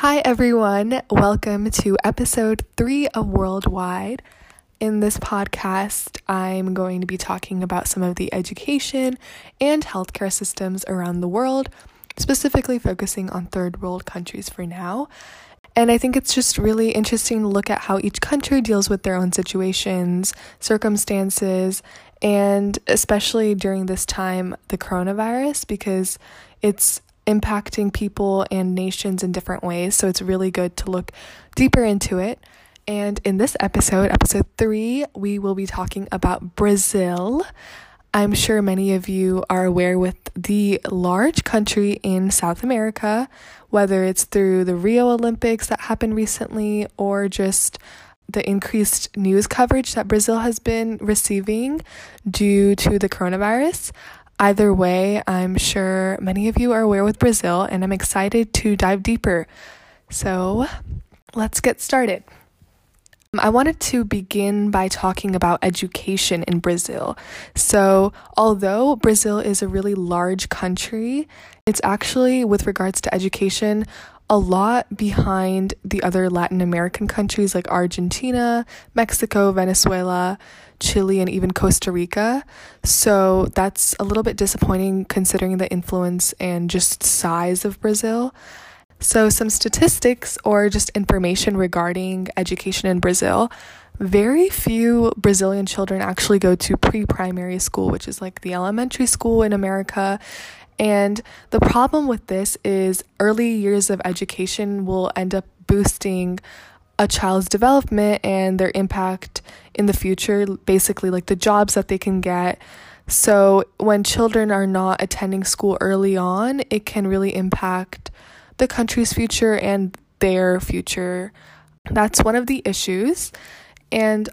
Hi, everyone. Welcome to episode three of Worldwide. In this podcast, I'm going to be talking about some of the education and healthcare systems around the world, specifically focusing on third world countries for now. And I think it's just really interesting to look at how each country deals with their own situations, circumstances, and especially during this time, the coronavirus, because it's impacting people and nations in different ways. So it's really good to look deeper into it. And in this episode, episode three, we will be talking about Brazil. I'm sure many of you are aware with the large country in South America, whether it's through the Rio Olympics that happened recently or just the increased news coverage that Brazil has been receiving due to the coronavirus. Either way, I'm sure many of you are aware with Brazil, and I'm excited to dive deeper. So let's get started. Um, I wanted to begin by talking about education in Brazil. So, although Brazil is a really large country, it's actually, with regards to education, a lot behind the other Latin American countries like Argentina, Mexico, Venezuela, Chile, and even Costa Rica. So that's a little bit disappointing considering the influence and just size of Brazil. So, some statistics or just information regarding education in Brazil. Very few Brazilian children actually go to pre primary school, which is like the elementary school in America. And the problem with this is early years of education will end up boosting a child's development and their impact in the future, basically, like the jobs that they can get. So, when children are not attending school early on, it can really impact the country's future and their future. That's one of the issues. And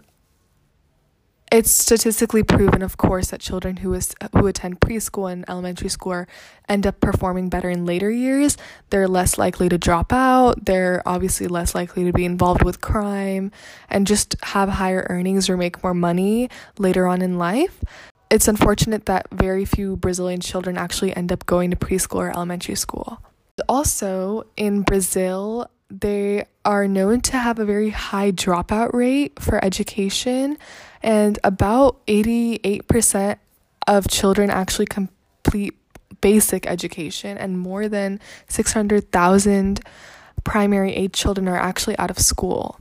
it's statistically proven, of course, that children who is who attend preschool and elementary school end up performing better in later years. They're less likely to drop out. They're obviously less likely to be involved with crime and just have higher earnings or make more money later on in life. It's unfortunate that very few Brazilian children actually end up going to preschool or elementary school. Also, in Brazil, they are known to have a very high dropout rate for education, and about 88% of children actually complete basic education, and more than 600,000 primary age children are actually out of school.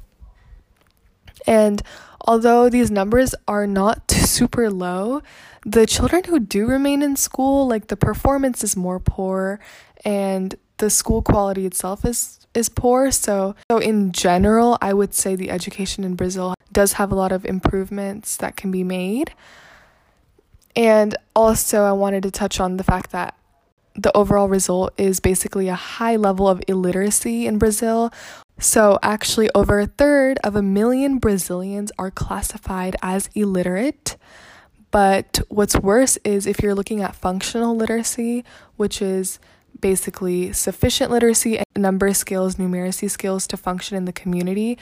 And although these numbers are not super low, the children who do remain in school, like the performance is more poor and the school quality itself is is poor. So, so in general, I would say the education in Brazil does have a lot of improvements that can be made. And also, I wanted to touch on the fact that the overall result is basically a high level of illiteracy in Brazil. So, actually, over a third of a million Brazilians are classified as illiterate. But what's worse is if you're looking at functional literacy, which is basically sufficient literacy, and number skills, numeracy skills to function in the community.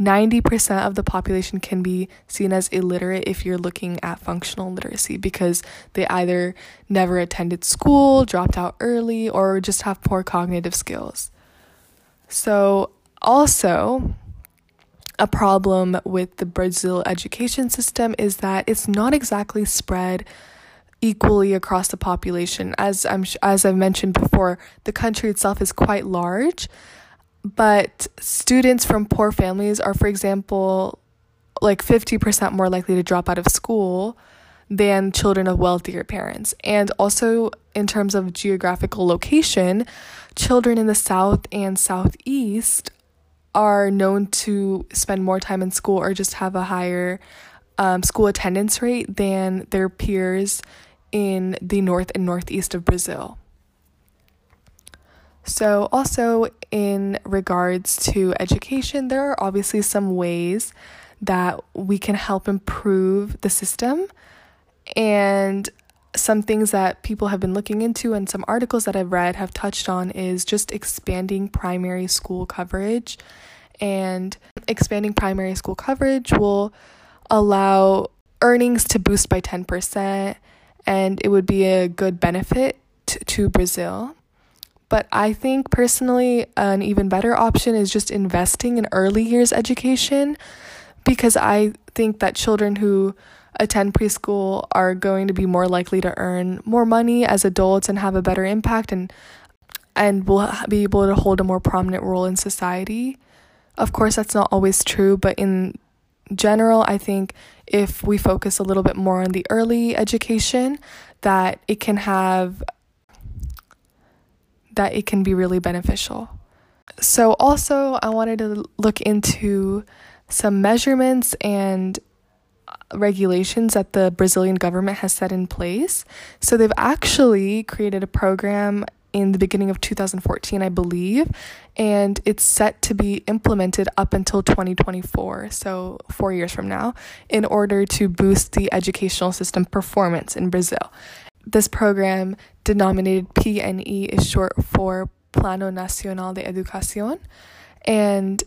90% of the population can be seen as illiterate if you're looking at functional literacy because they either never attended school, dropped out early, or just have poor cognitive skills. So, also, a problem with the Brazil education system is that it's not exactly spread equally across the population. As I'm as I've mentioned before, the country itself is quite large, but students from poor families are for example like 50% more likely to drop out of school than children of wealthier parents. And also in terms of geographical location, children in the south and southeast are known to spend more time in school or just have a higher um, school attendance rate than their peers in the north and northeast of Brazil. So, also in regards to education, there are obviously some ways that we can help improve the system. And some things that people have been looking into and some articles that I've read have touched on is just expanding primary school coverage. And expanding primary school coverage will allow earnings to boost by 10% and it would be a good benefit to Brazil. But I think personally, an even better option is just investing in early years education because I think that children who attend preschool are going to be more likely to earn more money as adults and have a better impact and and will be able to hold a more prominent role in society. Of course, that's not always true, but in general, I think if we focus a little bit more on the early education, that it can have that it can be really beneficial. So also, I wanted to look into some measurements and uh, regulations that the Brazilian government has set in place. So they've actually created a program in the beginning of 2014, I believe, and it's set to be implemented up until 2024, so four years from now, in order to boost the educational system performance in Brazil. This program, denominated PNE, is short for Plano Nacional de Educación, and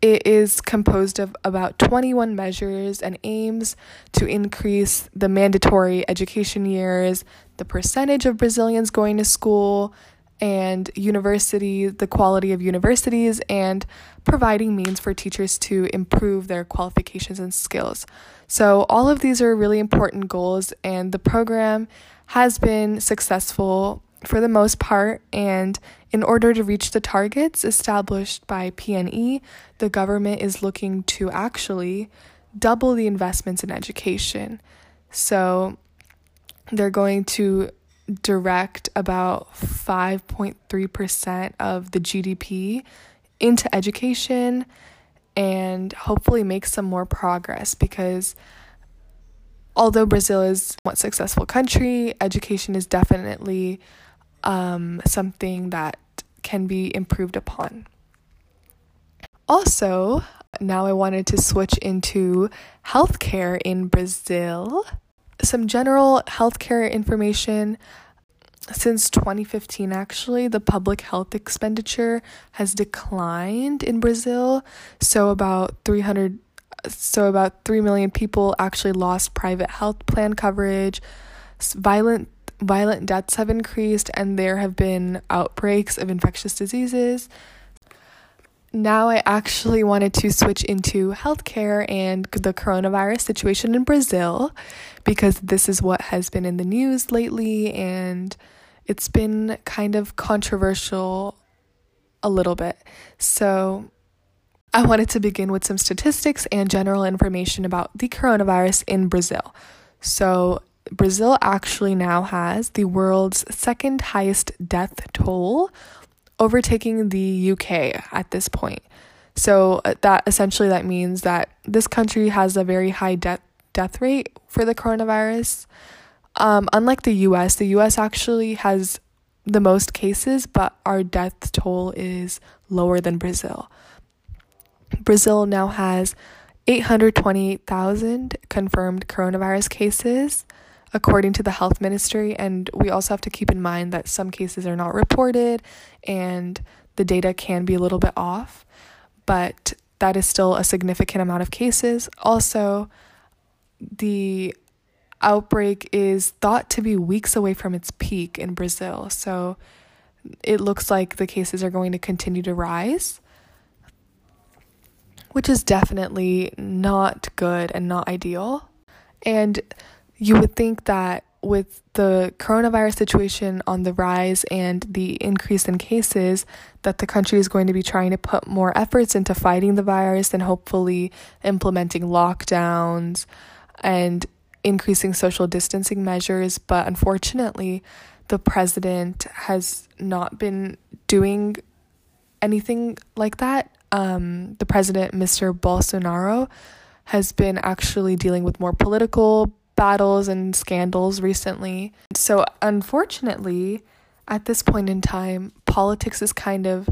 it is composed of about 21 measures and aims to increase the mandatory education years, the percentage of Brazilians going to school, and university, the quality of universities, and providing means for teachers to improve their qualifications and skills. So, all of these are really important goals, and the program has been successful for the most part, and in order to reach the targets established by PNE, the government is looking to actually double the investments in education. So they're going to direct about 5.3% of the GDP into education and hopefully make some more progress because although Brazil is a successful country, education is definitely um, something that can be improved upon. Also, now I wanted to switch into healthcare in Brazil. Some general healthcare information. Since 2015, actually, the public health expenditure has declined in Brazil. So, about 300 so about 3 million people actually lost private health plan coverage. Violent violent deaths have increased and there have been outbreaks of infectious diseases. Now, I actually wanted to switch into healthcare and the coronavirus situation in Brazil because this is what has been in the news lately and it's been kind of controversial a little bit. So, I wanted to begin with some statistics and general information about the coronavirus in Brazil. So, Brazil actually now has the world's second highest death toll, overtaking the UK at this point. So uh, that essentially that means that this country has a very high death death rate for the coronavirus. Um, unlike the US, the US actually has the most cases, but our death toll is lower than Brazil. Brazil now has 828,000 confirmed coronavirus cases according to the health ministry. And we also have to keep in mind that some cases are not reported and the data can be a little bit off, but that is still a significant amount of cases. Also, the outbreak is thought to be weeks away from its peak in Brazil. So it looks like the cases are going to continue to rise, which is definitely not good and not ideal. And you would think that with the coronavirus situation on the rise and the increase in cases that the country is going to be trying to put more efforts into fighting the virus and hopefully implementing lockdowns and increasing social distancing measures. But unfortunately the president has not been doing anything like that. Um, the president mr bolsonaro has been actually dealing with more political battles and scandals recently. So, unfortunately, at this point in time, politics is kind of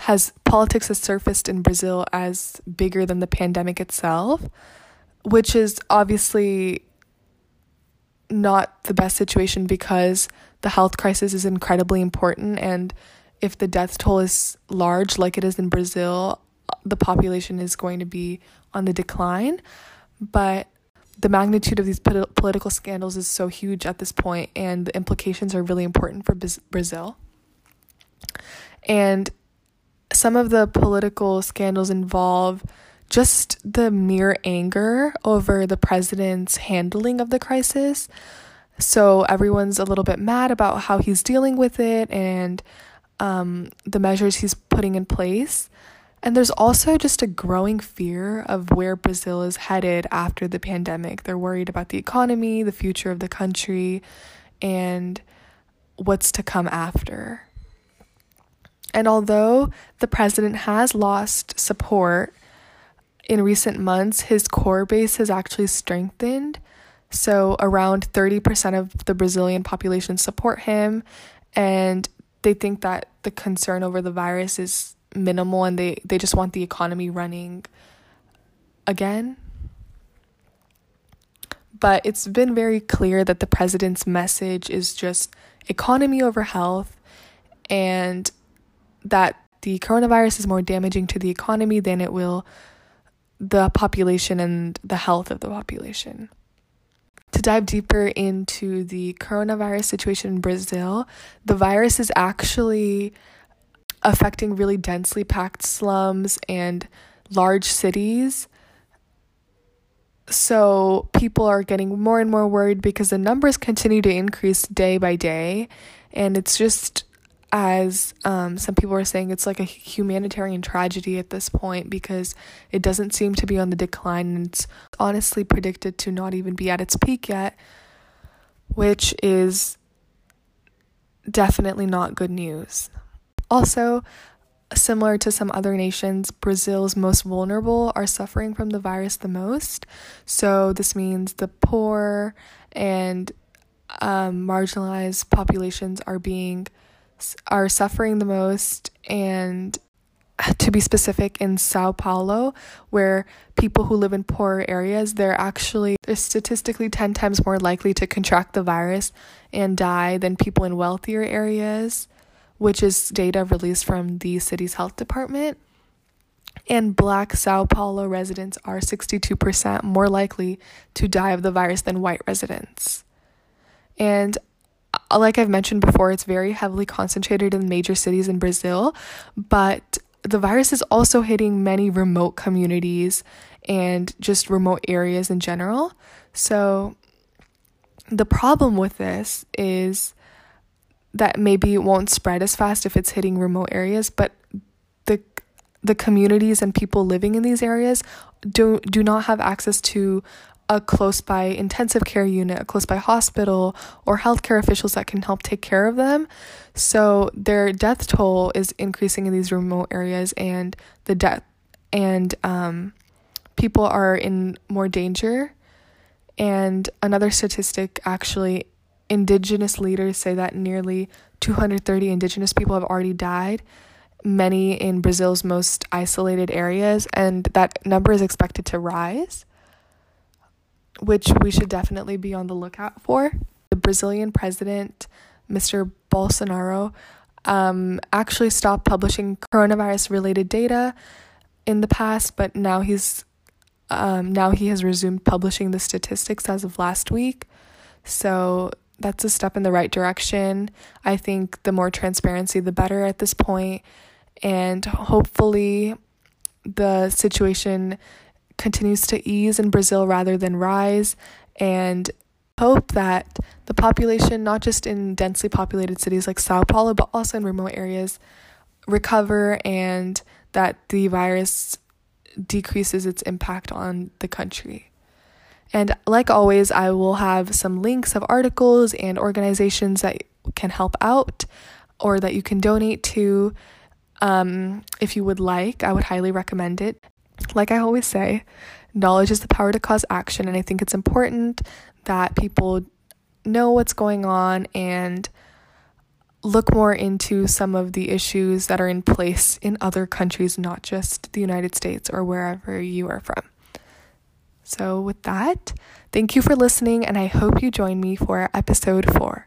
has politics has surfaced in Brazil as bigger than the pandemic itself, which is obviously not the best situation because the health crisis is incredibly important and if the death toll is large like it is in Brazil, the population is going to be on the decline. But the magnitude of these political scandals is so huge at this point, and the implications are really important for Brazil. And some of the political scandals involve just the mere anger over the president's handling of the crisis. So everyone's a little bit mad about how he's dealing with it and um, the measures he's putting in place. And there's also just a growing fear of where Brazil is headed after the pandemic. They're worried about the economy, the future of the country, and what's to come after. And although the president has lost support in recent months, his core base has actually strengthened. So, around 30% of the Brazilian population support him, and they think that the concern over the virus is minimal and they, they just want the economy running again. But it's been very clear that the president's message is just economy over health and that the coronavirus is more damaging to the economy than it will the population and the health of the population. To dive deeper into the coronavirus situation in Brazil, the virus is actually affecting really densely packed slums and large cities. So people are getting more and more worried because the numbers continue to increase day by day. And it's just, as um, some people are saying, it's like a humanitarian tragedy at this point because it doesn't seem to be on the decline. And it's honestly predicted to not even be at its peak yet, which is definitely not good news. Also, similar to some other nations, Brazil's most vulnerable are suffering from the virus the most. So, this means the poor and um, marginalized populations are being are suffering the most and to be specific in Sao Paulo where people who live in poorer areas they're actually they're statistically 10 times more likely to contract the virus and die than people in wealthier areas which is data released from the city's health department. And black Sao Paulo residents are 62% more likely to die of the virus than white residents. And uh, like I've mentioned before, it's very heavily concentrated in major cities in Brazil, but the virus is also hitting many remote communities and just remote areas in general. So, the problem with this is that maybe won't spread as fast if it's hitting remote areas, but the the communities and people living in these areas do do not have access to a close by intensive care unit, a close by hospital, or healthcare officials that can help take care of them. So their death toll is increasing in these remote areas, and the death and um, people are in more danger. And another statistic actually indigenous leaders say that nearly 230 indigenous people have already died, many in Brazil's most isolated areas, and that number is expected to rise, which we should definitely be on the lookout for. The Brazilian president, Mr. Bolsonaro, um, actually stopped publishing coronavirus related data in the past, but now he's um, now he has resumed publishing the statistics as of last week. So that's a step in the right direction. I think the more transparency, the better at this point. And hopefully, the situation continues to ease in Brazil rather than rise. And hope that the population, not just in densely populated cities like Sao Paulo, but also in remote areas, recover and that the virus decreases its impact on the country. And like always, I will have some links of articles and organizations that can help out or that you can donate to um, if you would like. I would highly recommend it. Like I always say, knowledge is the power to cause action. And I think it's important that people know what's going on and look more into some of the issues that are in place in other countries, not just the United States or wherever you are from. So, with that, thank you for listening, and I hope you join me for episode four.